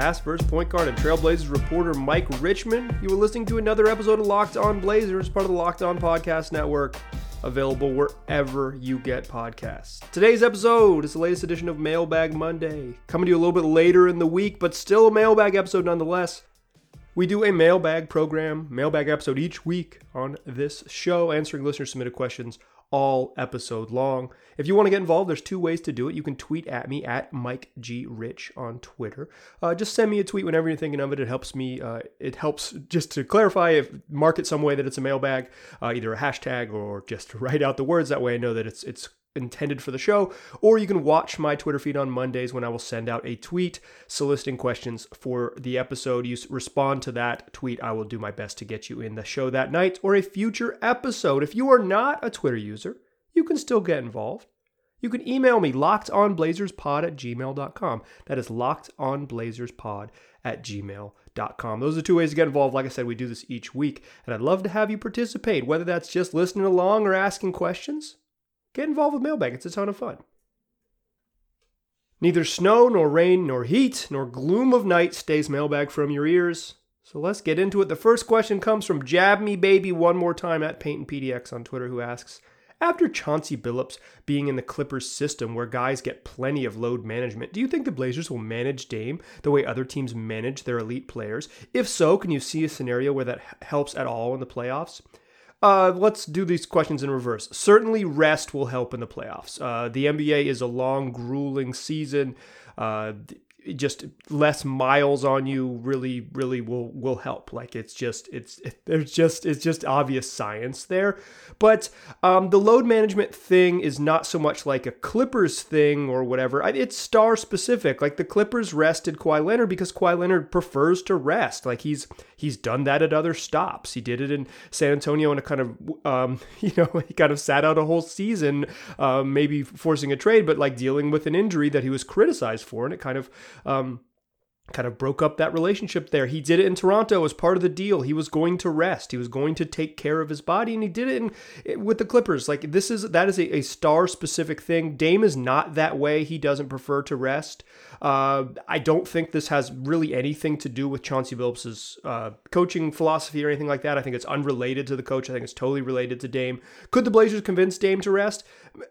past first point guard and Trailblazers reporter Mike Richman. You were listening to another episode of Locked On Blazers, part of the Locked On Podcast Network, available wherever you get podcasts. Today's episode is the latest edition of Mailbag Monday, coming to you a little bit later in the week, but still a mailbag episode nonetheless. We do a mailbag program, mailbag episode each week on this show, answering listener submitted questions all episode long. If you want to get involved, there's two ways to do it. You can tweet at me at Mike G Rich on Twitter. Uh, just send me a tweet whenever you're thinking of it. It helps me. Uh, it helps just to clarify if mark it some way that it's a mailbag, uh, either a hashtag or just write out the words. That way, I know that it's it's intended for the show, or you can watch my Twitter feed on Mondays when I will send out a tweet soliciting questions for the episode. You respond to that tweet, I will do my best to get you in the show that night or a future episode. If you are not a Twitter user, you can still get involved. You can email me lockedonblazerspod at gmail.com. That is lockedonblazerspod at gmail.com. Those are two ways to get involved. Like I said, we do this each week, and I'd love to have you participate, whether that's just listening along or asking questions. Get involved with Mailbag, it's a ton of fun. Neither snow, nor rain, nor heat, nor gloom of night stays Mailbag from your ears. So let's get into it. The first question comes from Jab Me Baby one more time at Paint and PDX on Twitter, who asks, after Chauncey Billups being in the Clippers system where guys get plenty of load management, do you think the Blazers will manage Dame the way other teams manage their elite players? If so, can you see a scenario where that helps at all in the playoffs? Uh, let's do these questions in reverse. Certainly, rest will help in the playoffs. Uh, the NBA is a long, grueling season. Uh, just less miles on you really really will will help. Like it's just it's it, there's just it's just obvious science there. But um, the load management thing is not so much like a clippers thing or whatever. It's star specific. Like the clippers rested Kawhi Leonard because Kawhi Leonard prefers to rest. Like he's he's done that at other stops. He did it in San Antonio and a kind of um, you know he kind of sat out a whole season uh, maybe forcing a trade but like dealing with an injury that he was criticized for and it kind of um, kind of broke up that relationship there. He did it in Toronto as part of the deal. He was going to rest. He was going to take care of his body, and he did it in, with the Clippers. Like this is that is a, a star specific thing. Dame is not that way. He doesn't prefer to rest. Uh, I don't think this has really anything to do with Chauncey Billups' uh, coaching philosophy or anything like that. I think it's unrelated to the coach. I think it's totally related to Dame. Could the Blazers convince Dame to rest?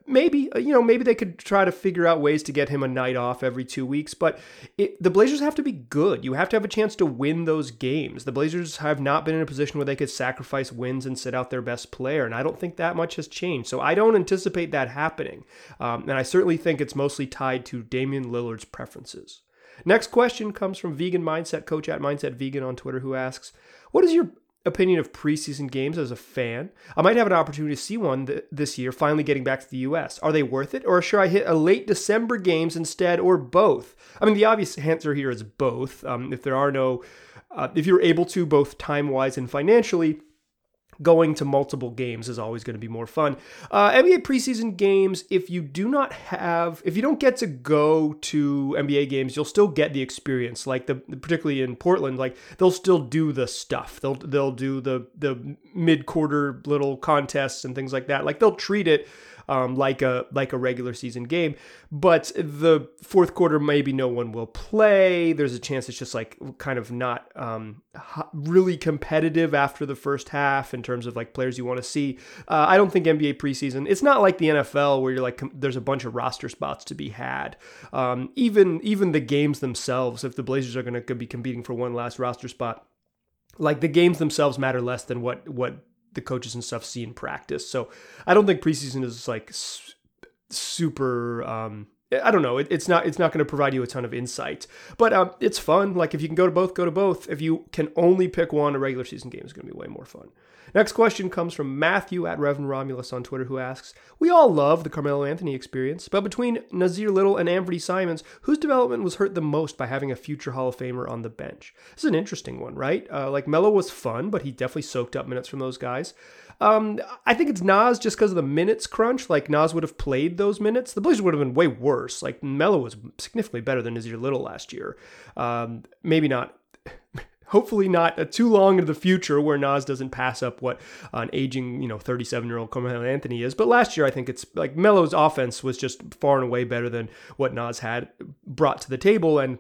Maybe. Uh, you know, maybe they could try to figure out ways to get him a night off every two weeks. But it, the Blazers have to be good. You have to have a chance to win those games. The Blazers have not been in a position where they could sacrifice wins and sit out their best player, and I don't think that much has changed. So I don't anticipate that happening. Um, and I certainly think it's mostly tied to Damian Lillard's preferences. Next question comes from Vegan Mindset Coach at Mindset Vegan on Twitter, who asks, "What is your opinion of preseason games as a fan? I might have an opportunity to see one th- this year, finally getting back to the U.S. Are they worth it, or should I hit a late December games instead, or both? I mean, the obvious answer here is both. Um, if there are no, uh, if you're able to, both time wise and financially." Going to multiple games is always going to be more fun. Uh, NBA preseason games, if you do not have, if you don't get to go to NBA games, you'll still get the experience. Like the, particularly in Portland, like they'll still do the stuff. They'll they'll do the the mid quarter little contests and things like that. Like they'll treat it um, like a like a regular season game. But the fourth quarter, maybe no one will play. There's a chance it's just like kind of not um, really competitive after the first half in terms of like players you want to see. Uh, I don't think NBA preseason. It's not like the NFL where you're like there's a bunch of roster spots to be had. Um, even even the games themselves, if the Blazers are going to be competing for one last roster spot like the games themselves matter less than what what the coaches and stuff see in practice. So I don't think preseason is like super. Um, I don't know. It, it's not. It's not going to provide you a ton of insight, but um, it's fun. Like if you can go to both, go to both. If you can only pick one, a regular season game is going to be way more fun. Next question comes from Matthew at Reverend Romulus on Twitter, who asks, "We all love the Carmelo Anthony experience, but between Nassir Little and Anfernee Simons, whose development was hurt the most by having a future Hall of Famer on the bench?" This is an interesting one, right? Uh, like Melo was fun, but he definitely soaked up minutes from those guys. Um, I think it's Nas just because of the minutes crunch. Like Nas would have played those minutes. The Blazers would have been way worse. Like Melo was significantly better than Nassir Little last year. Um, maybe not hopefully not too long into the future where Nas doesn't pass up what an aging, you know, 37 year old Carmelo Anthony is. But last year, I think it's like Melo's offense was just far and away better than what Nas had brought to the table. And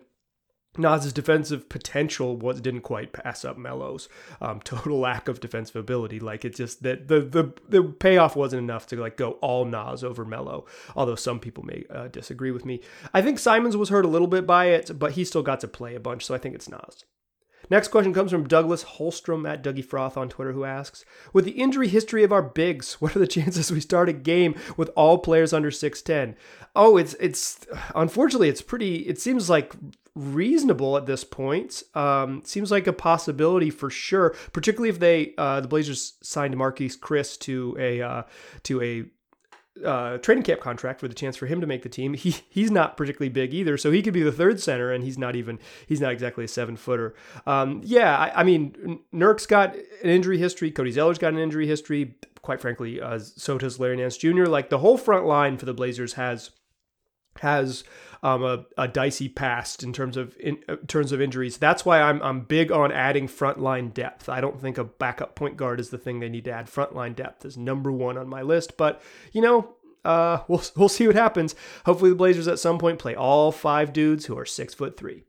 Nas's defensive potential was didn't quite pass up Melo's um, total lack of defensive ability. Like it just that the the the payoff wasn't enough to like go all Nas over Melo. Although some people may uh, disagree with me. I think Simons was hurt a little bit by it, but he still got to play a bunch, so I think it's Nas. Next question comes from Douglas Holstrom at Dougie Froth on Twitter, who asks With the injury history of our bigs, what are the chances we start a game with all players under 6'10? Oh, it's, it's, unfortunately, it's pretty, it seems like reasonable at this point. Um, seems like a possibility for sure, particularly if they, uh, the Blazers signed Marquese Chriss to a, uh, to a, uh, training camp contract with the chance for him to make the team. He he's not particularly big either, so he could be the third center, and he's not even he's not exactly a seven footer. Um, yeah, I, I, mean Nurk's got an injury history. Cody Zeller's got an injury history. Quite frankly, uh, so does Larry Nance Jr. Like the whole front line for the Blazers has has um, a, a, dicey past in terms of in, in, terms of injuries. That's why I'm I'm big on adding frontline depth. I don't think a backup point guard is the thing they need to add. Frontline depth is number one on my list. But you know, uh, we'll we'll see what happens. Hopefully, the Blazers at some point play all five dudes who are six foot three.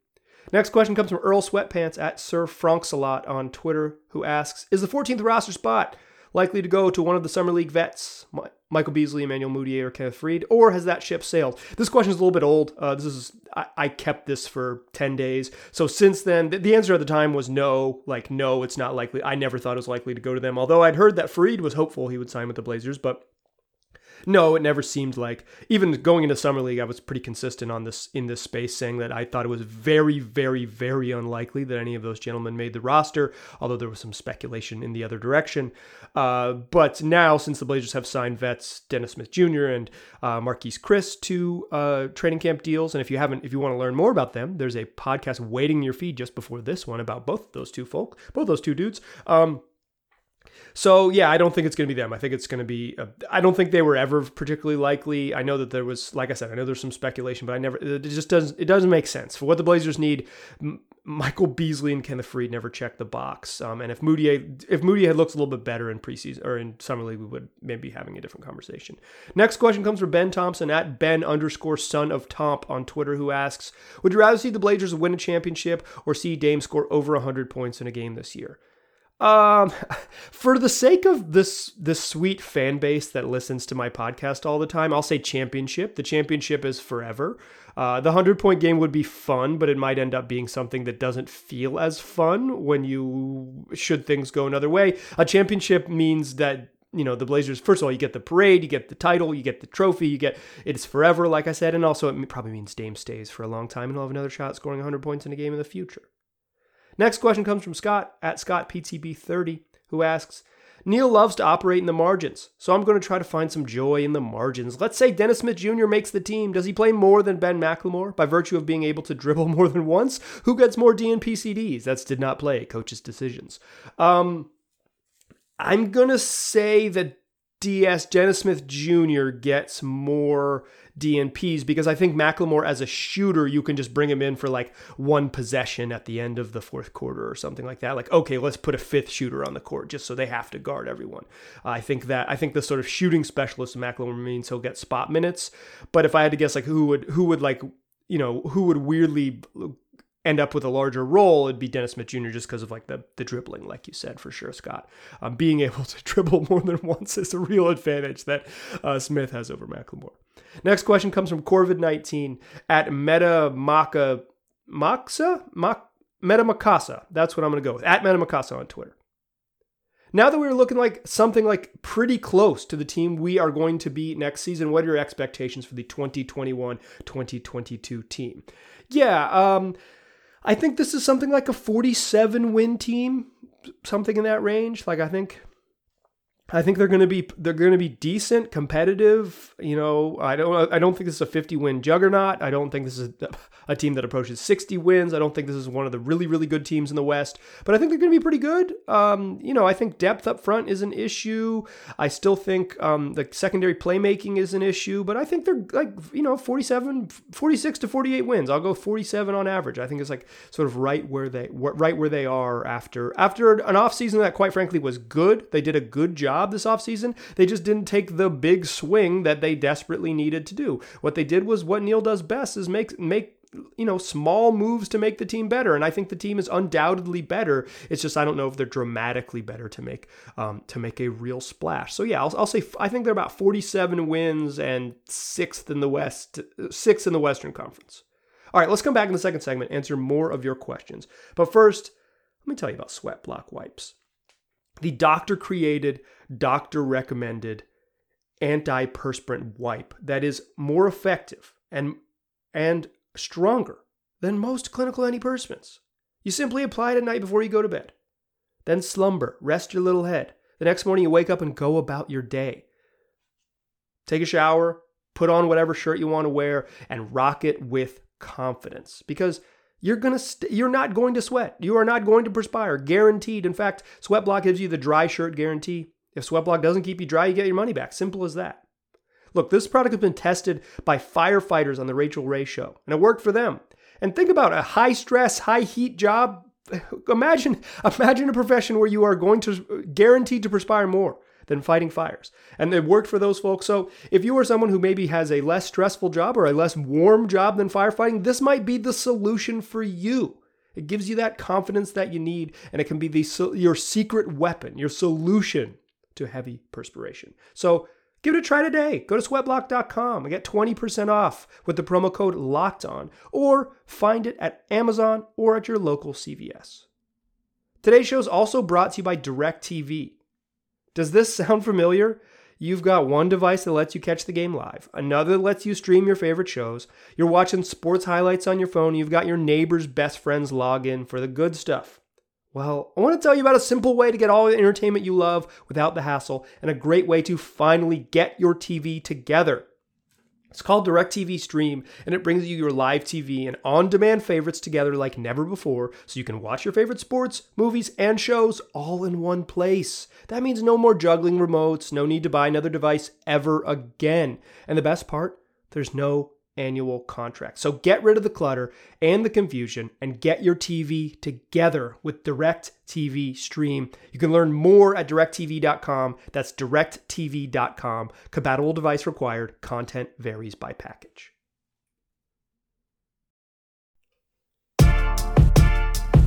Next question comes from Earl Sweatpants at Sir Franks-a-lot on Twitter, who asks, "Is the 14th roster spot likely to go to one of the summer league vets, Michael Beasley, Emmanuel Mudiay, or Kenneth Faried, or has that ship sailed? This question is a little bit old. Uh, this is I, I, kept this for ten days, so since then, the, the, answer at the time was no. Like no, it's not likely. I never thought it was likely to go to them. Although I'd heard that Faried was hopeful he would sign with the Blazers, but no, it never seemed like even going into summer league, I was pretty consistent on this in this space, saying that I thought it was very, very, very unlikely that any of those gentlemen made the roster. Although there was some speculation in the other direction. Uh, but now, since the Blazers have signed vets Dennis Smith Jr. and uh, Marquese Chriss to uh, training camp deals, and if you haven't, if you want to learn more about them, there's a podcast waiting in your feed just before this one about both those two folk, both those two dudes. Um, so yeah, I don't think it's going to be them. I think it's going to be. I don't think they were ever particularly likely. I know that there was, like I said, I know there's some speculation, but I never. It just doesn't. It doesn't make sense for what the Blazers need. Michael Beasley and Kenneth Faried never checked the box. Um, and if Mudiay, if Moody had looked a little bit better in preseason or in summer league, we would maybe be having a different conversation. Next question comes from Ben Thompson at Ben underscore son of Tomp on Twitter, who asks, "Would you rather see the Blazers win a championship or see Dame score over 100 points in a game this year?" Um, for the sake of this this sweet fan base that listens to my podcast all the time, I'll say championship. The championship is forever. Uh, the hundred point game would be fun, but it might end up being something that doesn't feel as fun when you should things go another way. A championship means that you know the Blazers. First of all, you get the parade, you get the title, you get the trophy, you get it's forever, like I said, and also it probably means Dame stays for a long time and he'll have another shot scoring 100 points in a game in the future. Next question comes from Scott at ScottPTB30, who asks, Neil loves to operate in the margins, so I'm going to try to find some joy in the margins. Let's say Dennis Smith Jr. makes the team. Does he play more than Ben McLemore by virtue of being able to dribble more than once? Who gets more DNP CDs? That's did not play. Coach's decisions. Um, I'm going to say that DS Dennis Smith Jr. gets more DNPs because I think McLemore as a shooter, you can just bring him in for like one possession at the end of the fourth quarter or something like that. Like, okay, let's put a fifth shooter on the court just so they have to guard everyone. I think that I think the sort of shooting specialist of McLemore means he'll get spot minutes. But if I had to guess, like who would who would like you know who would weirdly end up with a larger role, it'd be Dennis Smith Jr. just because of like the the dribbling, like you said for sure, Scott. Um, being able to dribble more than once is a real advantage that uh, Smith has over McLemore. Next question comes from Corvid19 at Meta Maka Maxa Meta Makasa. That's what I'm going to go with at Meta Makasa on Twitter. Now that we're looking like something like pretty close to the team we are going to be next season, what are your expectations for the 2021-2022 team? Yeah, um, I think this is something like a 47 win team, something in that range. Like I think I think they're going to be they're going to be decent, competitive. You know, I don't I don't think this is a 50 win juggernaut. I don't think this is a team that approaches 60 wins. I don't think this is one of the really really good teams in the West, but I think they're going to be pretty good. Um, you know, I think depth up front is an issue. I still think um, the secondary playmaking is an issue, but I think they're like you know 47, 46 to 48 wins. I'll go 47 on average. I think it's like sort of right where they right where they are after after an offseason that quite frankly was good. They did a good job job this offseason. They just didn't take the big swing that they desperately needed to do. What they did was what Neil does best is make make you know, small moves to make the team better. And I think the team is undoubtedly better. It's just I don't know if they're dramatically better to make um, to make a real splash. So yeah, I'll, I'll say I think they're about 47 wins and sixth in the West, sixth in the Western Conference. All right, let's come back in the second segment, answer more of your questions. But first, let me tell you about Sweat Block wipes. The doctor created, doctor recommended antiperspirant wipe that is more effective and and stronger than most clinical antiperspirants. You simply apply it at night before you go to bed. Then slumber, rest your little head. The next morning you wake up and go about your day. Take a shower, put on whatever shirt you want to wear and rock it with confidence because you're going to st- you're not going to sweat. You are not going to perspire, guaranteed. In fact, Sweat Block gives you the dry shirt guarantee. If Sweat Block doesn't keep you dry, you get your money back. Simple as that. Look, this product has been tested by firefighters on the Rachael Ray show, and it worked for them. And think about a high stress, high heat job. Imagine imagine a profession where you are going to uh, guaranteed to perspire more than fighting fires. And it worked for those folks. So if you are someone who maybe has a less stressful job or a less warm job than firefighting, this might be the solution for you. It gives you that confidence that you need, and it can be the, your secret weapon, your solution to heavy perspiration. So give it a try today. Go to sweatblock.com and get 20% off with the promo code locked on, or find it at Amazon or at your local CVS. Today's show is also brought to you by DirecTV. Does this sound familiar? You've got one device that lets you catch the game live, another that lets you stream your favorite shows. You're watching sports highlights on your phone, you've got your neighbor's best friend's login for the good stuff. Well, I want to tell you about a simple way to get all the entertainment you love without the hassle, and a great way to finally get your TV together. It's called DirecTV Stream, and it brings you your live TV and on demand favorites together like never before, so you can watch your favorite sports, movies, and shows all in one place. That means no more juggling remotes, no need to buy another device ever again. And the best part, there's no annual contract. So get rid of the clutter and the confusion and get your TV together with Direct TV Stream. You can learn more at directv.com. That's directv.com. Compatible device required. Content varies by package.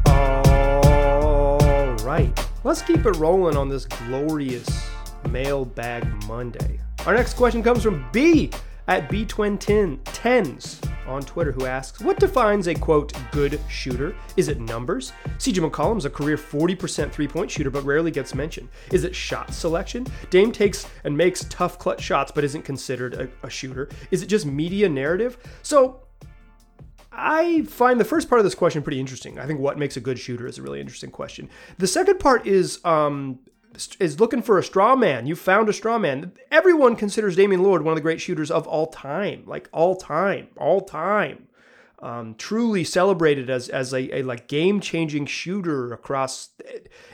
All right. Let's keep it rolling on this glorious mailbag Monday. Our next question comes from B at B2010s on Twitter who asks, What defines a quote good shooter? Is it numbers? CJ McCollum's a career 40% three point shooter but rarely gets mentioned. Is it shot selection? Dame takes and makes tough clutch shots but isn't considered a, a shooter. Is it just media narrative? So I find the first part of this question pretty interesting. I think what makes a good shooter is a really interesting question. The second part is um, is looking for a straw man. You found a straw man. Everyone considers Damian Lillard one of the great shooters of all time, like all time, all time. Um, truly celebrated as as a, a like game changing shooter across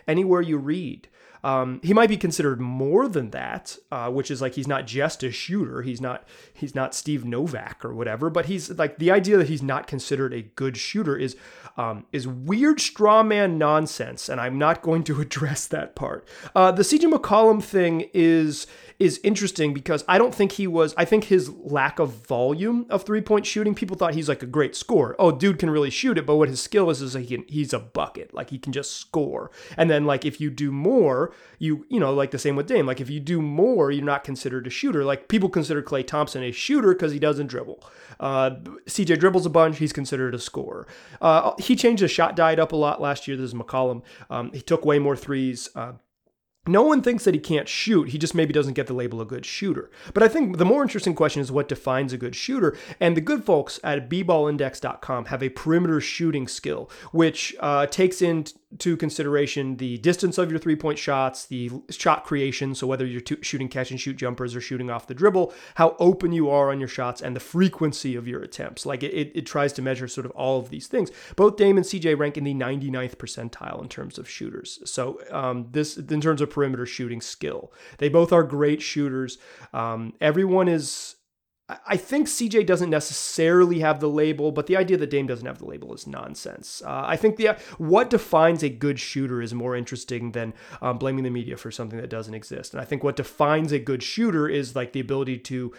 anywhere you read. Um, he might be considered more than that, uh, which is like he's not just a shooter. He's not he's not Steve Novak or whatever. But he's like the idea that he's not considered a good shooter is um, is weird straw man nonsense, and I'm not going to address that part. Uh, the CJ McCollum thing is is interesting because I don't think he was. I think his lack of volume of three point shooting, people thought he's like a great scorer. Oh, dude can really shoot it, but what his skill is is he can, he's a bucket. Like he can just score. And then like if you do more, you you know like the same with Dame. Like if you do more, you're not considered a shooter. Like people consider Klay Thompson a shooter because he doesn't dribble. Uh, CJ dribbles a bunch. He's considered a scorer. Uh, he changed his shot diet up a lot last year. This is McCollum. Um, he took way more threes. Uh, no one thinks that he can't shoot. He just maybe doesn't get the label a good shooter. But I think the more interesting question is what defines a good shooter. And the good folks at bballindex.com have a perimeter shooting skill, which uh, takes into consideration the distance of your three point shots, the shot creation. So whether you're shooting catch and shoot jumpers or shooting off the dribble, how open you are on your shots, and the frequency of your attempts. Like it, it, it tries to measure sort of all of these things. Both Dame and CJ rank in the 99th percentile in terms of shooters. So um, this, in terms of perimeter shooting skill. They both are great shooters. Um, everyone is I think CJ doesn't necessarily have the label, but the idea that Dame doesn't have the label is nonsense. Uh, I think the what defines a good shooter is more interesting than um, blaming the media for something that doesn't exist. And I think what defines a good shooter is like the ability to,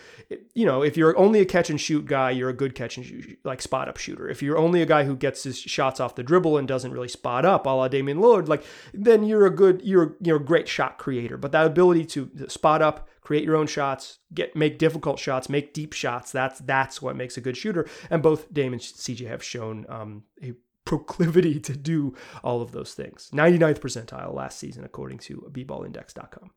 you know, if you're only a catch and shoot guy, you're a good catch and shoot, like spot up shooter. If you're only a guy who gets his shots off the dribble and doesn't really spot up, a la Damian Lillard, like then you're a good, you're you're a great shot creator. But that ability to spot up create your own shots, get make difficult shots, make deep shots. That's that's what makes a good shooter. And both Dame and CJ have shown um, a proclivity to do all of those things. 99th percentile last season, according to bballindex.com.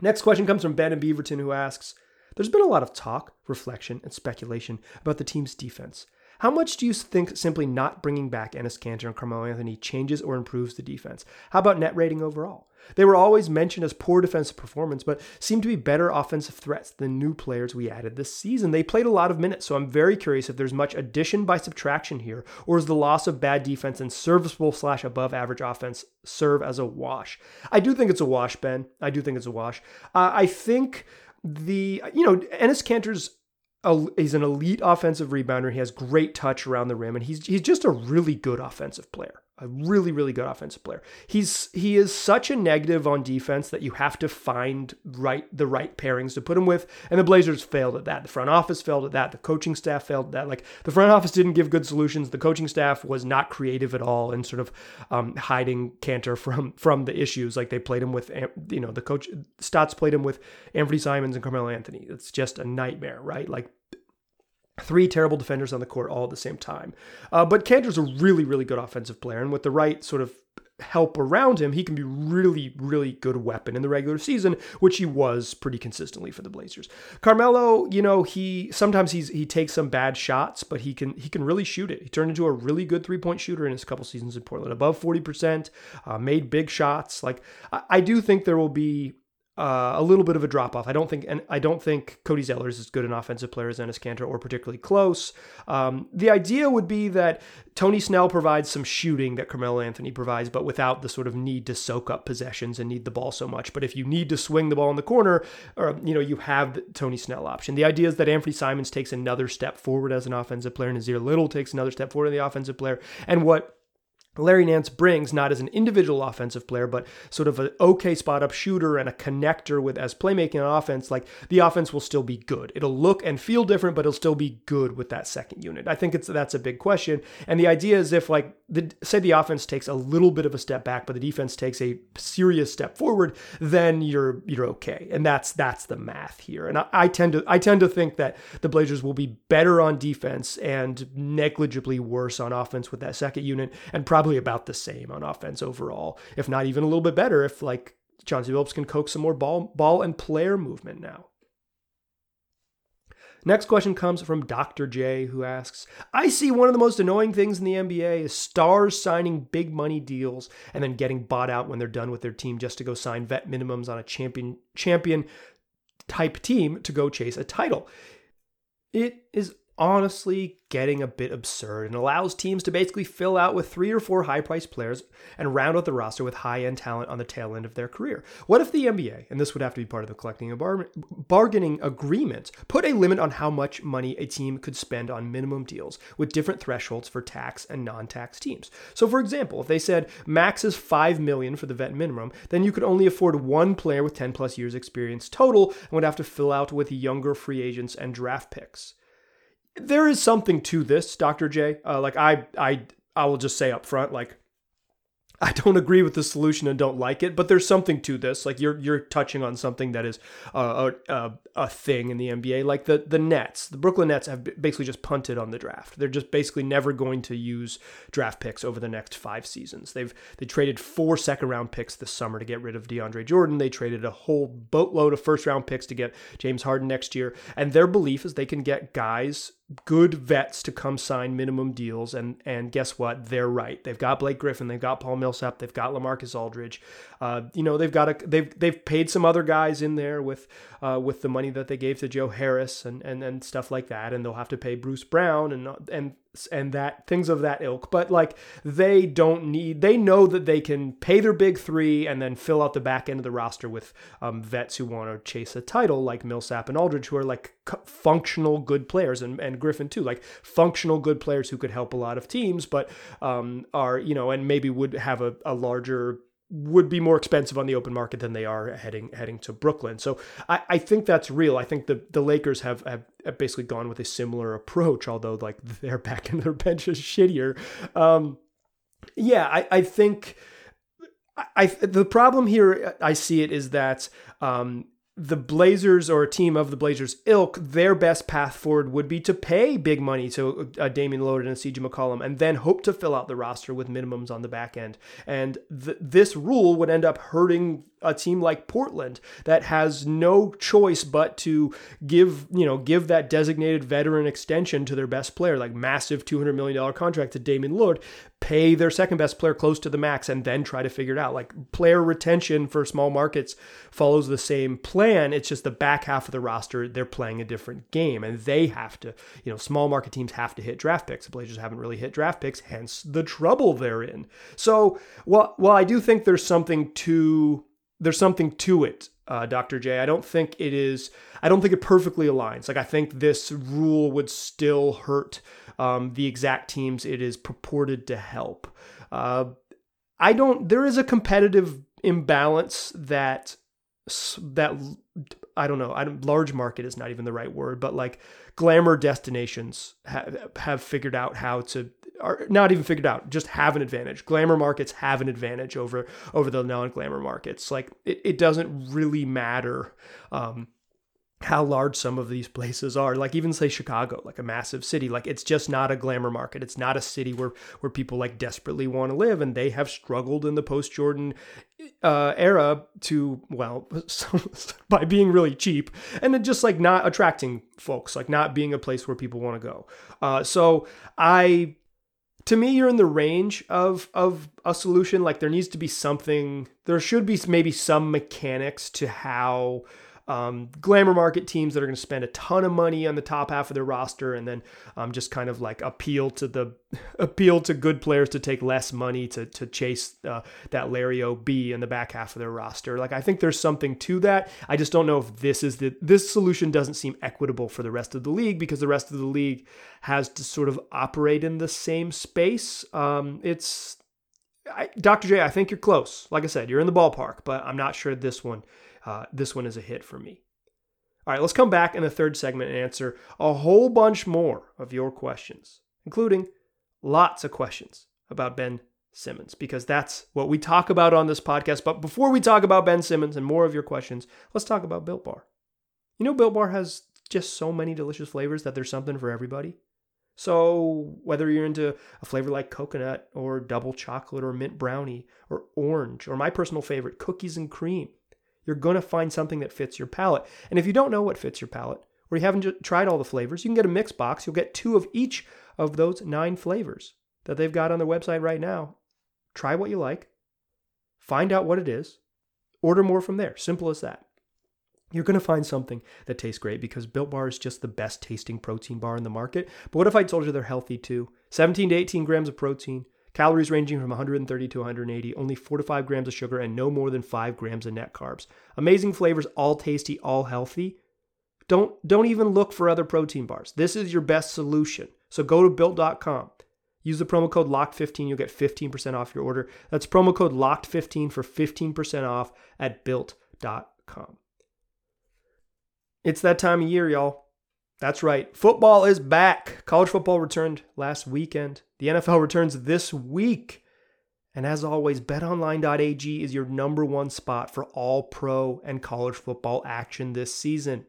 Next question comes from Ben and Beaverton, who asks There's been a lot of talk, reflection, and speculation about the team's defense. How much do you think simply not bringing back Enes Kanter and Carmelo Anthony changes or improves the defense? How about net rating overall? They were always mentioned as poor defensive performance, but seem to be better offensive threats than new players we added this season. They played a lot of minutes, so I'm very curious if there's much addition by subtraction here, or is the loss of bad defense and serviceable slash above average offense serve as a wash? I do think it's a wash, Ben. I do think it's a wash. Uh, I think the you know Enes Kanter's a, he's an elite offensive rebounder. He has great touch around the rim, and he's he's just a really good offensive player a really really good offensive player. He's he is such a negative on defense that you have to find right the right pairings to put him with and the Blazers failed at that. The front office failed at that. The coaching staff failed at that. Like the front office didn't give good solutions. The coaching staff was not creative at all in sort of um, hiding Kanter from from the issues. Like they played him with you know the coach Stotts played him with Anthony Simons and Carmelo Anthony. It's just a nightmare, right? Like three terrible defenders on the court all at the same time. Uh, but Kanter's a really, really good offensive player, and with the right sort of help around him, he can be really, really good weapon in the regular season, which he was pretty consistently for the Blazers. Carmelo, you know, he sometimes he's he takes some bad shots, but he can he can really shoot it. He turned into a really good three point shooter in his couple seasons in Portland, above forty percent, uh, made big shots. Like I, I do think there will be uh, a little bit of a drop off. I don't think, and I don't think Cody Zeller is as good an offensive player as Enes Kanter, or particularly close. Um, the idea would be that Tony Snell provides some shooting that Carmelo Anthony provides, but without the sort of need to soak up possessions and need the ball so much. But if you need to swing the ball in the corner, or you know, you have the Tony Snell option. The idea is that Anthony Simons takes another step forward as an offensive player, and Nassir Little takes another step forward as the offensive player. And what Larry Nance brings not as an individual offensive player, but sort of an okay spot up shooter and a connector with as playmaking on offense, like the offense will still be good. It'll look and feel different, but it'll still be good with that second unit. I think it's that's a big question. And the idea is if like the say the offense takes a little bit of a step back, but the defense takes a serious step forward, then you're you're okay. And that's that's the math here. And I, I tend to I tend to think that the Blazers will be better on defense and negligibly worse on offense with that second unit, and probably probably about the same on offense overall, if not even a little bit better if like Chauncey Billups can coax some more ball ball and player movement now. Next question comes from Dr. J, who asks I see one of the most annoying things in the NBA is stars signing big money deals and then getting bought out when they're done with their team just to go sign vet minimums on a champion champion type team to go chase a title. It is honestly getting a bit absurd and allows teams to basically fill out with three or four high priced players and round out the roster with high end talent on the tail end of their career. What if the NBA, and this would have to be part of the collecting bar- bargaining agreement, put a limit on how much money a team could spend on minimum deals with different thresholds for tax and non tax teams? So, for example, if they said max is 5 million for the vet minimum, then you could only afford one player with 10 plus years experience total and would have to fill out with younger free agents and draft picks there is something to this, Dr. J. Uh, like I, I, I will just say up front, like I don't agree with the solution and don't like it, but there's something to this. Like you're you're touching on something that is uh, a, a thing in the NBA. Like the the Nets, the Brooklyn Nets have basically just punted on the draft. They're just basically never going to use draft picks over the next five seasons. They've they traded four second round picks this summer to get rid of DeAndre Jordan. They traded a whole boatload of first round picks to get James Harden next year. And their belief is they can get guys good vets to come sign minimum deals and and guess what? They're right. They've got Blake Griffin they've got Paul Millsap they've got LaMarcus Aldridge. Uh, you know they've got a they've they've paid some other guys in there with uh, with the money that they gave to Joe Harris and and and stuff like that and they'll have to pay Bruce Brown and and and that things of that ilk. But like they don't need, they know that they can pay their big three and then fill out the back end of the roster with um, vets who want to chase a title, like Millsap and Aldridge, who are like functional good players, and, and Griffin too, like functional good players who could help a lot of teams, but um, are you know, and maybe would have a, a larger would be more expensive on the open market than they are heading heading to Brooklyn. So I, I think that's real. I think the, the Lakers have, have, have basically gone with a similar approach, although like their back end their bench is shittier. Um, yeah, I, I think I, I the problem here I see it is that um, the Blazers or a team of the Blazers ilk, their best path forward would be to pay big money to uh, Damian Lillard and CJ McCollum and then hope to fill out the roster with minimums on the back end. And th- this rule would end up hurting a team like Portland that has no choice but to give, you know, give that designated veteran extension to their best player, like massive $200 million contract to Damian Lillard, pay their second best player close to the max and then try to figure it out. Like player retention for small markets follows the same plan. It's just the back half of the roster, they're playing a different game and they have to, you know, small market teams have to hit draft picks. The Blazers haven't really hit draft picks, hence the trouble they're in. So, well, well, I do think there's something to there's something to it, uh, Dr. J. I don't think it is. I don't think it perfectly aligns. Like I think this rule would still hurt um, the exact teams it is purported to help. Uh, I don't. There is a competitive imbalance that that I don't know. I don't, large market is not even the right word, but like glamour destinations have have figured out how to are not even figured out, just have an advantage. Glamour markets have an advantage over over the non-glamour markets. Like it, it doesn't really matter um, how large some of these places are. Like even say Chicago, like a massive city, like it's just not a glamour market. It's not a city where where people like desperately want to live, and they have struggled in the post Jordan uh, era to well by being really cheap and just like not attracting folks, like not being a place where people want to go. Uh, so I to me you're in the range of of a solution like there needs to be something there should be maybe some mechanics to how um, glamour market teams that are going to spend a ton of money on the top half of their roster and then um, just kind of like appeal to the appeal to good players to take less money to to chase uh, that Larry OB in the back half of their roster. Like I think there's something to that. I just don't know if this is the this solution doesn't seem equitable for the rest of the league because the rest of the league has to sort of operate in the same space. Um, it's I, Dr. J, I think you're close. Like I said, you're in the ballpark, but I'm not sure this one uh, this one is a hit for me. All right, let's come back in the third segment and answer a whole bunch more of your questions, including lots of questions about Ben Simmons, because that's what we talk about on this podcast. But before we talk about Ben Simmons and more of your questions, let's talk about Built Bar. You know, Built Bar has just so many delicious flavors that there's something for everybody. So, whether you're into a flavor like coconut or double chocolate or mint brownie or orange, or my personal favorite, cookies and cream, you're going to find something that fits your palate. And if you don't know what fits your palate, or you haven't tried all the flavors, you can get a mix box. You'll get two of each of those nine flavors that they've got on their website right now. Try what you like, find out what it is, order more from there. Simple as that. You're going to find something that tastes great because Built Bar is just the best tasting protein bar in the market. But what if I told you they're healthy too? 17 to 18 grams of protein, Calories ranging from 130 to 180, only 4 to 5 grams of sugar, and no more than 5 grams of net carbs. Amazing flavors, all tasty, all healthy. Don't, don't even look for other protein bars. This is your best solution. So go to built.com. Use the promo code LOCKED15. You'll get 15% off your order. That's promo code LOCKED15 for 15% off at built.com. It's that time of year, y'all. That's right. Football is back. College football returned last weekend. The NFL returns this week. And as always, betonline.ag is your number one spot for all pro and college football action this season.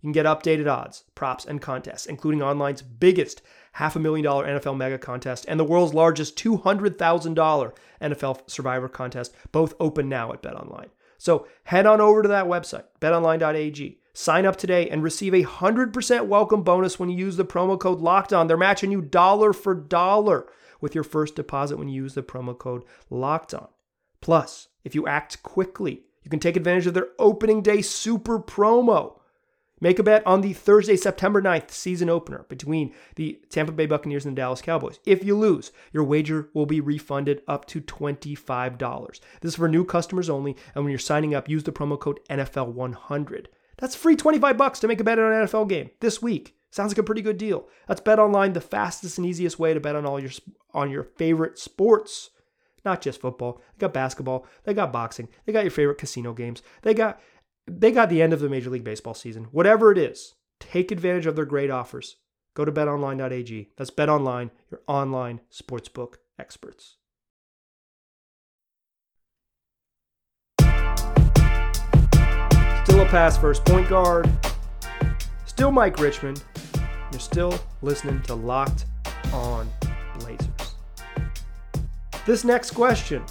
You can get updated odds, props, and contests, including online's biggest half a million dollar NFL mega contest and the world's largest $200,000 NFL survivor contest, both open now at BetOnline. So head on over to that website, betonline.ag. Sign up today and receive a 100% welcome bonus when you use the promo code Locked On. They're matching you dollar for dollar with your first deposit when you use the promo code Locked On. Plus, if you act quickly, you can take advantage of their opening day super promo. Make a bet on the Thursday, September 9th season opener between the Tampa Bay Buccaneers and the Dallas Cowboys. If you lose, your wager will be refunded up to $25. This is for new customers only, and when you're signing up, use the promo code NFL100. That's free 25 bucks to make a bet on an NFL game this week. Sounds like a pretty good deal. That's Bet Online, the fastest and easiest way to bet on all your on your favorite sports. Not just football. They got basketball. They got boxing. They got your favorite casino games. They got they got the end of the Major League Baseball season. Whatever it is, take advantage of their great offers. Go to betonline.ag. That's betonline, your online sportsbook experts. Still a pass first point guard. Still Mike Richman. You're still listening to Locked On Blazers. This next question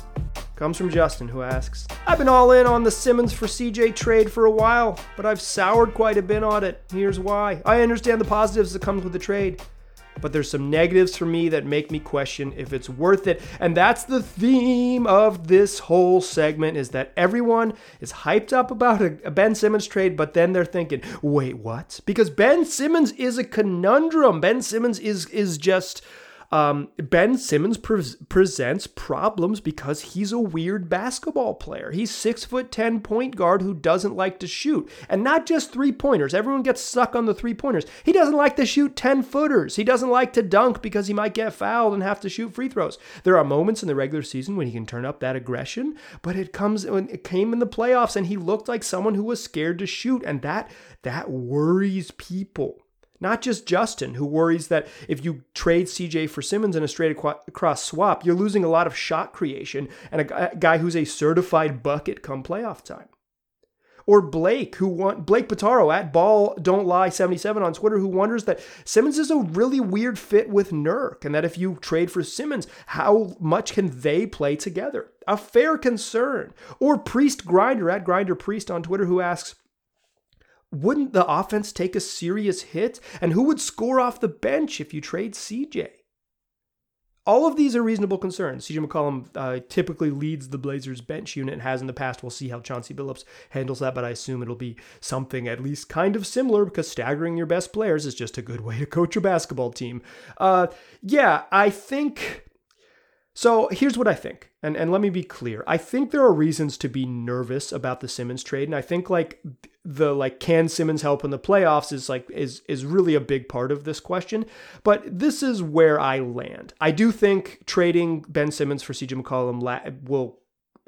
comes from Justin, who asks I've been all in on the Simmons for CJ trade for a while, but I've soured quite a bit on it. Here's why. I understand the positives that comes with the trade, but there's some negatives for me that make me question if it's worth it. And that's the theme of this whole segment is that everyone is hyped up about a, a Ben Simmons trade, but then they're thinking, wait, what? Because Ben Simmons is a conundrum. Ben Simmons is is just um, ben Simmons pre- presents problems because he's a weird basketball player. He's six foot ten point guard who doesn't like to shoot, and not just three pointers. Everyone gets stuck on the three pointers. He doesn't like to shoot ten footers. He doesn't like to dunk because he might get fouled and have to shoot free throws. There are moments in the regular season when he can turn up that aggression, but it comes when it came in the playoffs, and he looked like someone who was scared to shoot, and that that worries people. Not just Justin, who worries that if you trade CJ for Simmons in a straight across swap, you're losing a lot of shot creation and a guy who's a certified bucket come playoff time. Or Blake, who want Blake Pataro at Ball Don't Lie 77 on Twitter, who wonders that Simmons is a really weird fit with Nurk, and that if you trade for Simmons, how much can they play together? A fair concern. Or Priest Grinder at Grinder Priest on Twitter, who asks, wouldn't the offense take a serious hit? And who would score off the bench if you trade CJ? All of these are reasonable concerns. CJ McCollum uh, typically leads the Blazers bench unit and has in the past. We'll see how Chauncey Billups handles that, but I assume it'll be something at least kind of similar because staggering your best players is just a good way to coach a basketball team. Uh, yeah, I think so here's what I think, and, and let me be clear. I think there are reasons to be nervous about the Simmons trade, and I think like the like can Simmons help in the playoffs is like is is really a big part of this question. But this is where I land. I do think trading Ben Simmons for CJ McCollum will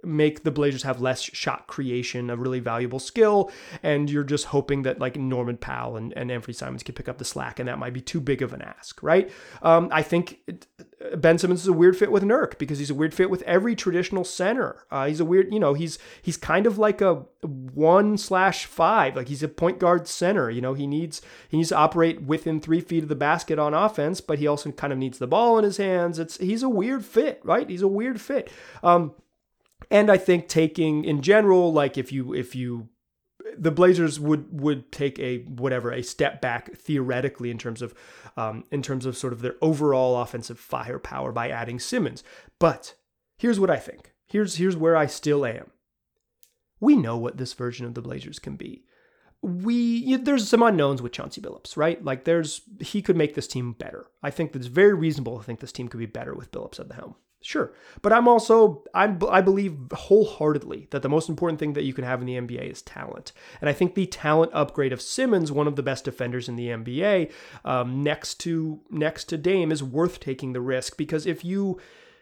make the Blazers have less shot creation, a really valuable skill, and you're just hoping that like Norman Powell and, and Anfernee Simons can pick up the slack, and that might be too big of an ask, right? Um, I think it, Ben Simmons is a weird fit with Nurk because he's a weird fit with every traditional center. Uh, he's a weird, you know, he's he's kind of like a one slash five, like he's a point guard center. You know, he needs he needs to operate within three feet of the basket on offense, but he also kind of needs the ball in his hands. It's he's a weird fit, right? He's a weird fit. Um, and I think taking in general, like if you if you the Blazers would would take a whatever a step back theoretically in terms of um, in terms of sort of their overall offensive firepower by adding Simmons. But here's what I think. Here's here's where I still am. We know what this version of the Blazers can be. We there's some unknowns with Chauncey Billups, right? Like there's he could make this team better. I think that's very reasonable to think this team could be better with Billups at the helm. Sure. But I'm also, I'm, I believe wholeheartedly that the most important thing that you can have in the NBA is talent. And I think the talent upgrade of Simmons, one of the best defenders in the NBA, um, next to next to Dame, is worth taking the risk because if you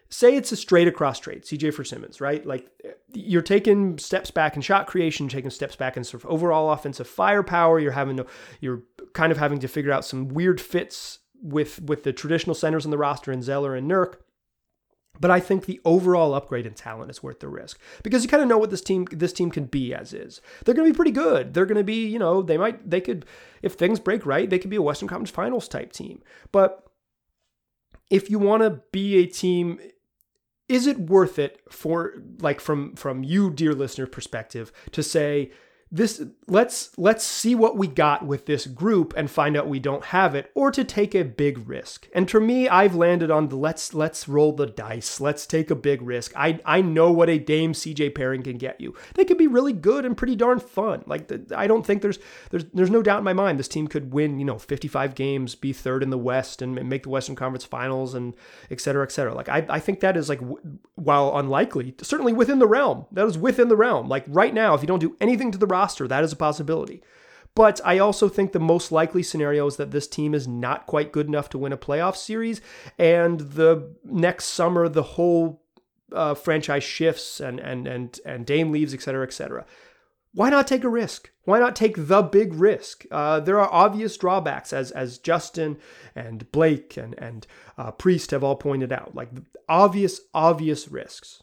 say it's a straight across trade, CJ for Simmons, right? Like you're taking steps back in shot creation, taking steps back in sort of overall offensive firepower. You're having to, you're kind of having to figure out some weird fits with with the traditional centers on the roster and Zeller and Nurk. But I think the overall upgrade in talent is worth the risk because you kind of know what this team this team can be as is. They're going to be pretty good. They're going to be, you know, they might they could if things break right, they could be a Western Conference Finals type team. But if you want to be a team is it worth it for like from from you dear listener perspective to say this let's let's see what we got with this group and find out we don't have it or to take a big risk. And for me, I've landed on the let's let's roll the dice. Let's take a big risk. I I know what a Dame CJ pairing can get you. They could be really good and pretty darn fun. Like I don't think there's there's there's no doubt in my mind this team could win, you know, 55 games, be third in the West and make the Western Conference Finals and et cetera, et cetera. Like I I think that is like while unlikely, certainly within the realm. That is within the realm. Like right now, if you don't do anything to the roster. That is a possibility. But I also think the most likely scenario is that this team is not quite good enough to win a playoff series. And the next summer, the whole uh, franchise shifts and, and, and, and Dame leaves, et cetera, et cetera. Why not take a risk? Why not take the big risk? Uh, there are obvious drawbacks, as as Justin and Blake and and uh, Priest have all pointed out, like obvious obvious risks.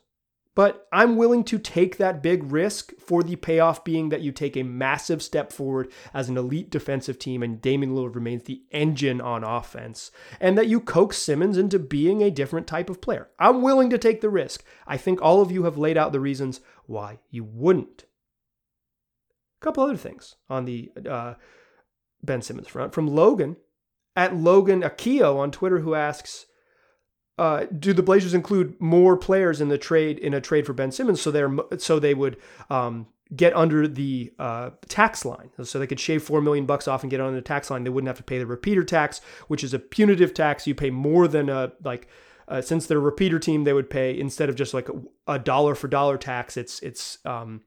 But I'm willing to take that big risk for the payoff being that you take a massive step forward as an elite defensive team and Damian Lillard remains the engine on offense and that you coax Simmons into being a different type of player. I'm willing to take the risk. I think all of you have laid out the reasons why you wouldn't. A couple other things on the uh, Ben Simmons front from Logan at Logan Akio on Twitter who asks, uh, do the Blazers include more players in the trade in a trade for Ben Simmons so they're so they would um, get under the uh, tax line? So they could shave 4 million bucks off and get under the tax line. They wouldn't have to pay the repeater tax which is a punitive tax. You pay more than a like uh, since they're a repeater team they would pay instead of just like a, a dollar for dollar tax it's it's um,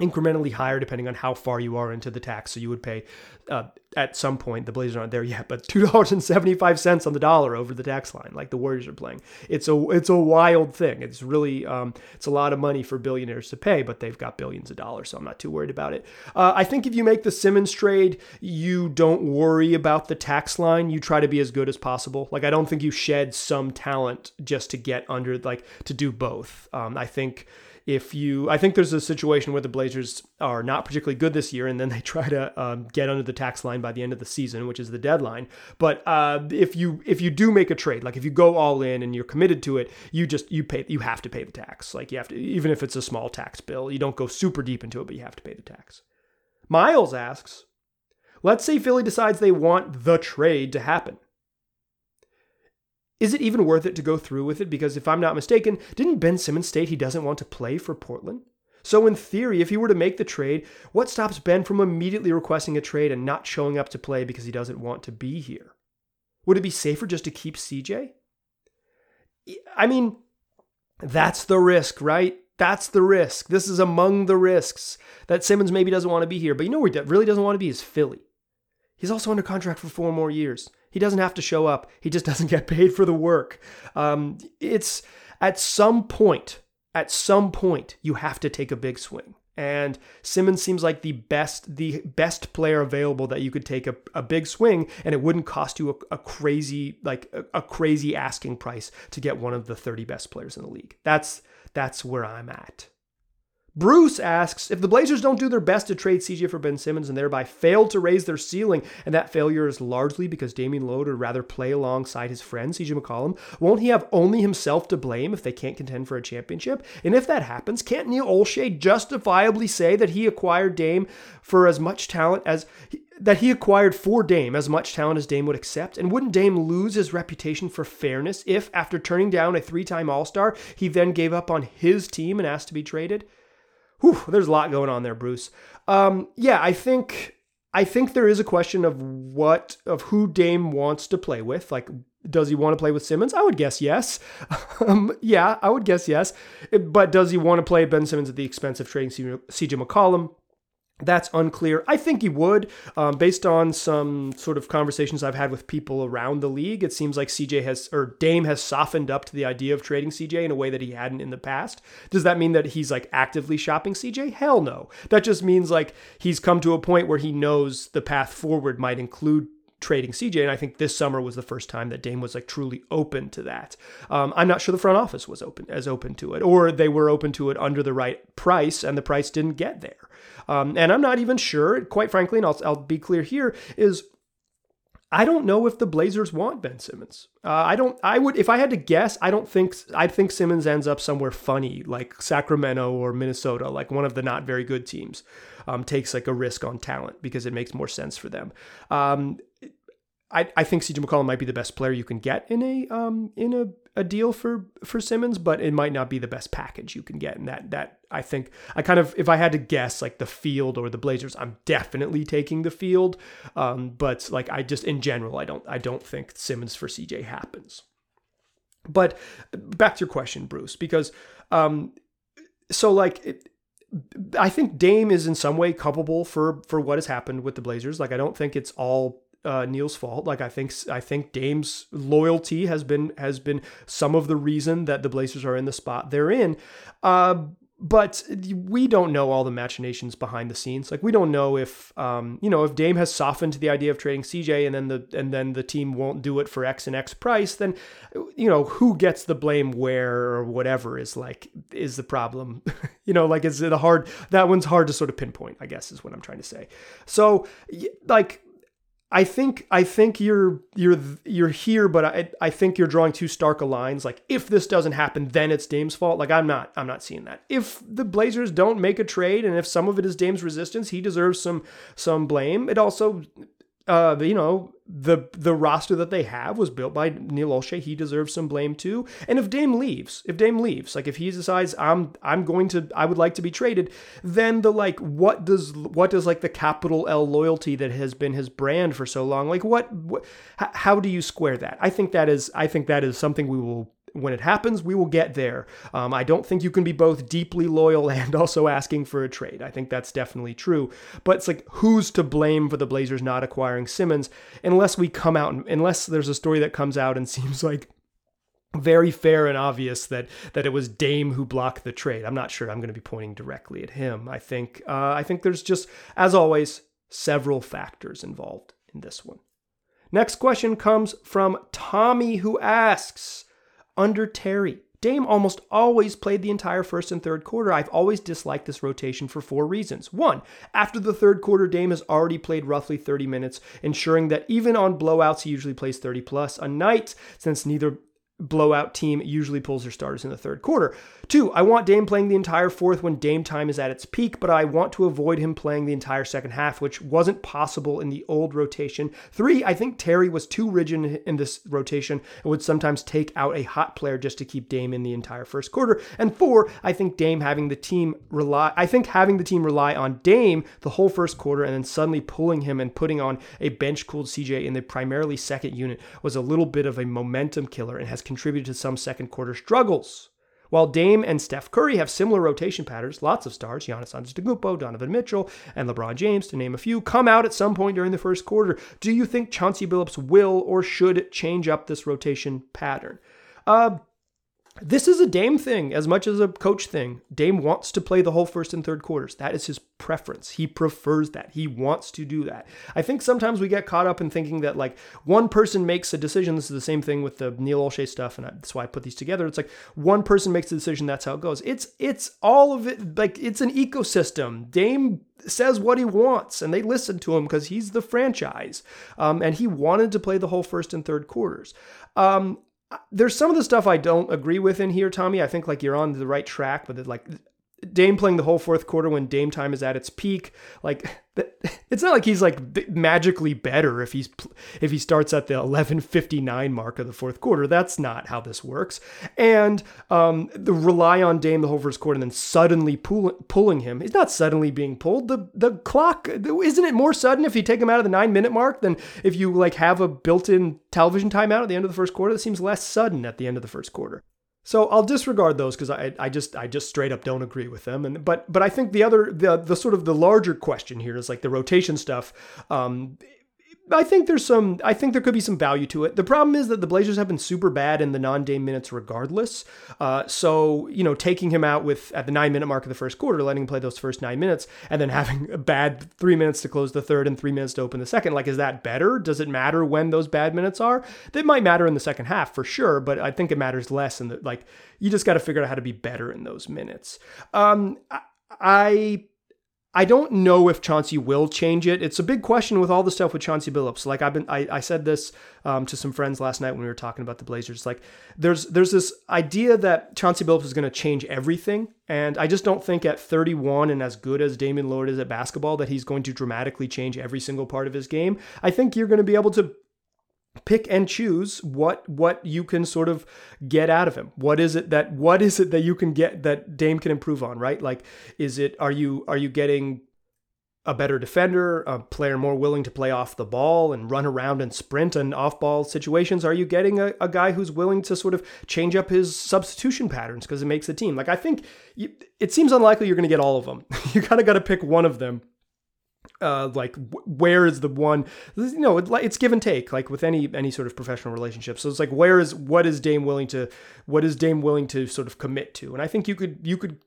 incrementally higher depending on how far you are into the tax. So you would pay uh, at some point. The Blazers aren't there yet, but two dollars and seventy five cents on the dollar over the tax line, like the Warriors are playing. It's a it's a wild thing. It's really um, it's a lot of money for billionaires to pay, but they've got billions of dollars, so I'm not too worried about it. Uh, I think if you make the Simmons trade, you don't worry about the tax line. You try to be as good as possible. Like I don't think you shed some talent just to get under like to do both. Um, I think if you, I think there's a situation where the Blazers are not particularly good this year, and then they try to um, get under the tax line by the end of the season, which is the deadline. But uh, if you if you do make a trade, like if you go all in and you're committed to it, you just you pay you have to pay the tax. Like you have to, even if it's a small tax bill, you don't go super deep into it, but you have to pay the tax. Miles asks, let's say Philly decides they want the trade to happen is it even worth it to go through with it? Because if I'm not mistaken, didn't Ben Simmons state he doesn't want to play for Portland? So, in theory, if he were to make the trade, what stops Ben from immediately requesting a trade and not showing up to play because he doesn't want to be here? Would it be safer just to keep CJ? I mean, that's the risk, right? That's the risk. This is among the risks that Simmons maybe doesn't want to be here. But you know where he really doesn't want to be is Philly. He's also under contract for four more years. He doesn't have to show up. He just doesn't get paid for the work. Um, it's at some point, at some point, you have to take a big swing. And Simmons seems like the best, the best player available that you could take a, a big swing, and it wouldn't cost you a, a crazy, like a, a crazy asking price to get one of the 30 best players in the league. That's that's where I'm at. Bruce asks if the Blazers don't do their best to trade CJ for Ben Simmons and thereby fail to raise their ceiling, and that failure is largely because Damian Lillard would rather play alongside his friend CJ McCollum, won't he have only himself to blame if they can't contend for a championship? And if that happens, can't Neil Olshey justifiably say that he acquired Dame for as much talent as that he acquired for Dame as much talent as Dame would accept? And wouldn't Dame lose his reputation for fairness if, after turning down a three time All Star, he then gave up on his team and asked to be traded? Whew, there's a lot going on there, Bruce. Um, yeah, I think I think there is a question of what of who Dame wants to play with. Like, does he want to play with Simmons? I would guess yes. um, yeah, I would guess yes. But does he want to play Ben Simmons at the expense of trading CJ McCollum? That's unclear. I think he would, um, based on some sort of conversations I've had with people around the league. It seems like CJ has or Dame has softened up to the idea of trading CJ in a way that he hadn't in the past. Does that mean that he's like actively shopping CJ? Hell no. That just means like he's come to a point where he knows the path forward might include trading CJ. And I think this summer was the first time that Dame was like truly open to that. Um, I'm not sure the front office was open as open to it, or they were open to it under the right price, and the price didn't get there. Um, and I'm not even sure, quite frankly, and I'll, I'll be clear here, is I don't know if the Blazers want Ben Simmons. Uh, I don't. I would if I had to guess. I don't think. I think Simmons ends up somewhere funny like Sacramento or Minnesota, like one of the not very good teams. Um, takes like a risk on talent because it makes more sense for them. Um, I, I think CJ McCollum might be the best player you can get in a um in a, a deal for for Simmons, but it might not be the best package you can get. And that that I think I kind of if I had to guess like the field or the Blazers, I'm definitely taking the field. Um, but like I just in general, I don't I don't think Simmons for CJ happens. But back to your question, Bruce, because um, so like it, I think Dame is in some way culpable for for what has happened with the Blazers. Like I don't think it's all uh, Neil's fault. Like I think I think Dame's loyalty has been has been some of the reason that the Blazers are in the spot they're in. Uh, but we don't know all the machinations behind the scenes. Like we don't know if um, you know if Dame has softened to the idea of trading CJ and then the and then the team won't do it for X and X price. Then you know who gets the blame where or whatever is like is the problem. you know, like is it a hard that one's hard to sort of pinpoint. I guess is what I'm trying to say. So like I think I think you're you're you're here, but I I think you're drawing too stark a lines. Like if this doesn't happen, then it's Dame's fault. Like I'm not I'm not seeing that. If the Blazers don't make a trade, and if some of it is Dame's resistance, he deserves some some blame. It also uh, you know, the the roster that they have was built by Neil Olshey. He deserves some blame too. And if Dame leaves, if Dame leaves, like if he decides I'm I'm going to I would like to be traded, then the like what does what does like the capital L loyalty that has been his brand for so long, like what, what how do you square that? I think that is I think that is something we will when it happens, we will get there. Um, I don't think you can be both deeply loyal and also asking for a trade. I think that's definitely true. But it's like, who's to blame for the Blazers not acquiring Simmons unless we come out, and, unless there's a story that comes out and seems like very fair and obvious that that it was Dame who blocked the trade. I'm not sure I'm going to be pointing directly at him. I think uh, I think there's just, as always, several factors involved in this one. Next question comes from Tommy, who asks under Terry. Dame almost always played the entire first and third quarter. I've always disliked this rotation for four reasons. One, after the third quarter, Dame has already played roughly 30 minutes, ensuring that even on blowouts, he usually plays 30 plus a night, since neither blowout team usually pulls their starters in the third quarter. Two, I want Dame playing the entire fourth when Dame time is at its peak, but I want to avoid him playing the entire second half, which wasn't possible in the old rotation. Three, I think Terry was too rigid in this rotation and would sometimes take out a hot player just to keep Dame in the entire first quarter. And four, I think Dame having the team rely I think having the team rely on Dame the whole first quarter and then suddenly pulling him and putting on a bench cooled CJ in the primarily second unit was a little bit of a momentum killer and has contributed to some second quarter struggles. While Dame and Steph Curry have similar rotation patterns, lots of stars, Giannis Antetokounmpo, Donovan Mitchell, and LeBron James, to name a few, come out at some point during the first quarter. Do you think Chauncey Billups will or should change up this rotation pattern? Uh, this is a Dame thing as much as a coach thing. Dame wants to play the whole first and third quarters. That is his preference. He prefers that. He wants to do that. I think sometimes we get caught up in thinking that like one person makes a decision. This is the same thing with the Neil Olshey stuff, and that's why I put these together. It's like one person makes a decision. That's how it goes. It's it's all of it. Like it's an ecosystem. Dame says what he wants, and they listen to him because he's the franchise, um, and he wanted to play the whole first and third quarters. Um, there's some of the stuff I don't agree with in here, Tommy. I think like you're on the right track, but like Dame playing the whole fourth quarter when Dame time is at its peak, like it's not like he's like magically better if he's if he starts at the 11:59 mark of the fourth quarter. That's not how this works. And um, the rely on Dame the whole first quarter and then suddenly pull, pulling him. He's not suddenly being pulled. The the clock isn't it more sudden if you take him out of the nine minute mark than if you like have a built-in television timeout at the end of the first quarter. That seems less sudden at the end of the first quarter. So I'll disregard those because I, I just I just straight up don't agree with them. And but but I think the other the the sort of the larger question here is like the rotation stuff. Um, I think there's some. I think there could be some value to it. The problem is that the Blazers have been super bad in the non-Dame minutes, regardless. Uh, so you know, taking him out with at the nine-minute mark of the first quarter, letting him play those first nine minutes, and then having a bad three minutes to close the third and three minutes to open the second. Like, is that better? Does it matter when those bad minutes are? They might matter in the second half for sure, but I think it matters less in the like. You just got to figure out how to be better in those minutes. Um, I I don't know if Chauncey will change it. It's a big question with all the stuff with Chauncey Billups. Like I've been, I, I said this um, to some friends last night when we were talking about the Blazers. Like there's there's this idea that Chauncey Billups is going to change everything, and I just don't think at 31 and as good as Damian Lillard is at basketball that he's going to dramatically change every single part of his game. I think you're going to be able to pick and choose what what you can sort of get out of him what is it that what is it that you can get that Dame can improve on right like is it are you are you getting a better defender, a player more willing to play off the ball and run around and sprint in off ball situations? Are you getting a, a guy who's willing to sort of change up his substitution patterns because it makes the team? Like, I think you, it seems unlikely you're going to get all of them. you kind of got to pick one of them uh, like where is the one you know it, it's give and take like with any any sort of professional relationship. So it's like where is what is dame willing to what is dame willing to sort of commit to? And i think you could you could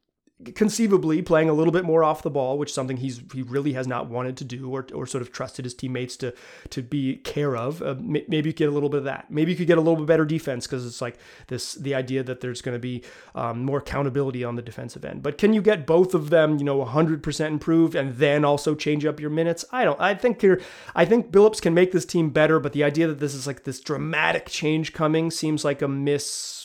conceivably playing a little bit more off the ball, which something he's he really has not wanted to do or, or sort of trusted his teammates to to be care of. Uh, maybe you get a little bit of that. Maybe you could get a little bit better defense because it's like this the idea that there's going to be um, more accountability on the defensive end. But can you get both of them, you know, 100% improved and then also change up your minutes? I don't. I think here I think Billups can make this team better, but the idea that this is like this dramatic change coming seems like a miss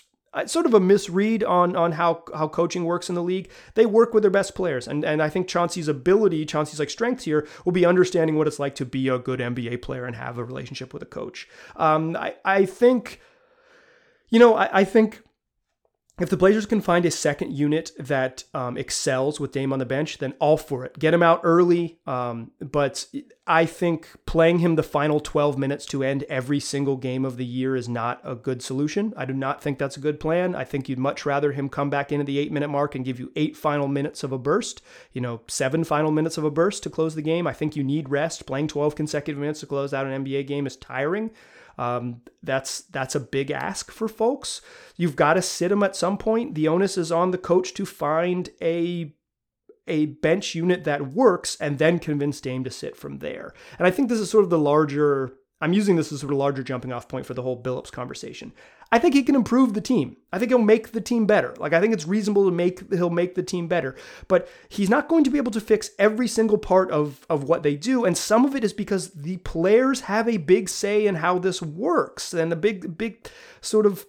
sort of a misread on on how how coaching works in the league. They work with their best players, and and I think Chauncey's ability, Chauncey's like strength here, will be understanding what it's like to be a good NBA player and have a relationship with a coach. Um, I I think, you know, I, I think if the Blazers can find a second unit that um, excels with Dame on the bench, then all for it. Get him out early. Um, but I think playing him the final 12 minutes to end every single game of the year is not a good solution. I do not think that's a good plan. I think you'd much rather him come back into the eight minute mark and give you eight final minutes of a burst, you know, seven final minutes of a burst to close the game. I think you need rest. Playing 12 consecutive minutes to close out an NBA game is tiring. Um, that's that's a big ask for folks. You've got to sit them at some point. The onus is on the coach to find a a bench unit that works and then convince Dame to sit from there. And I think this is sort of the larger I'm using this as sort of larger jumping off point for the whole Billups conversation. I think he can improve the team. I think he'll make the team better. Like I think it's reasonable to make he'll make the team better, but he's not going to be able to fix every single part of of what they do and some of it is because the players have a big say in how this works and a big big sort of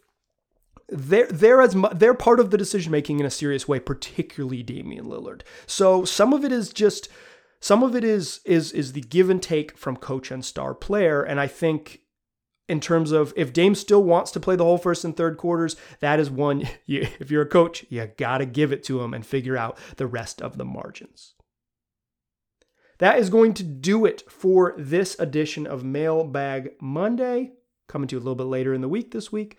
they're they're as they're part of the decision making in a serious way, particularly Damian Lillard. So some of it is just some of it is is is the give and take from coach and star player, and I think in terms of if Dame still wants to play the whole first and third quarters, that is one. You, if you're a coach, you gotta give it to him and figure out the rest of the margins. That is going to do it for this edition of Mailbag Monday. Coming to you a little bit later in the week this week.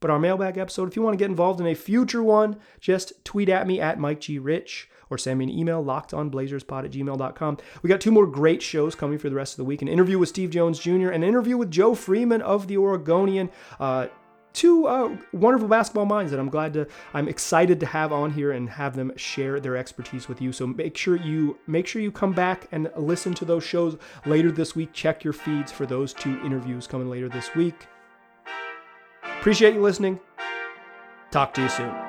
But our mailbag episode, if you want to get involved in a future one, just tweet at me at Mike G. Rich or send me an email, lockedonblazerspod at gmail.com. We got two more great shows coming for the rest of the week an interview with Steve Jones Jr., an interview with Joe Freeman of the Oregonian. Uh, two uh, wonderful basketball minds that I'm glad to, I'm excited to have on here and have them share their expertise with you. So make sure you make sure you come back and listen to those shows later this week. Check your feeds for those two interviews coming later this week. Appreciate you listening. Talk to you soon.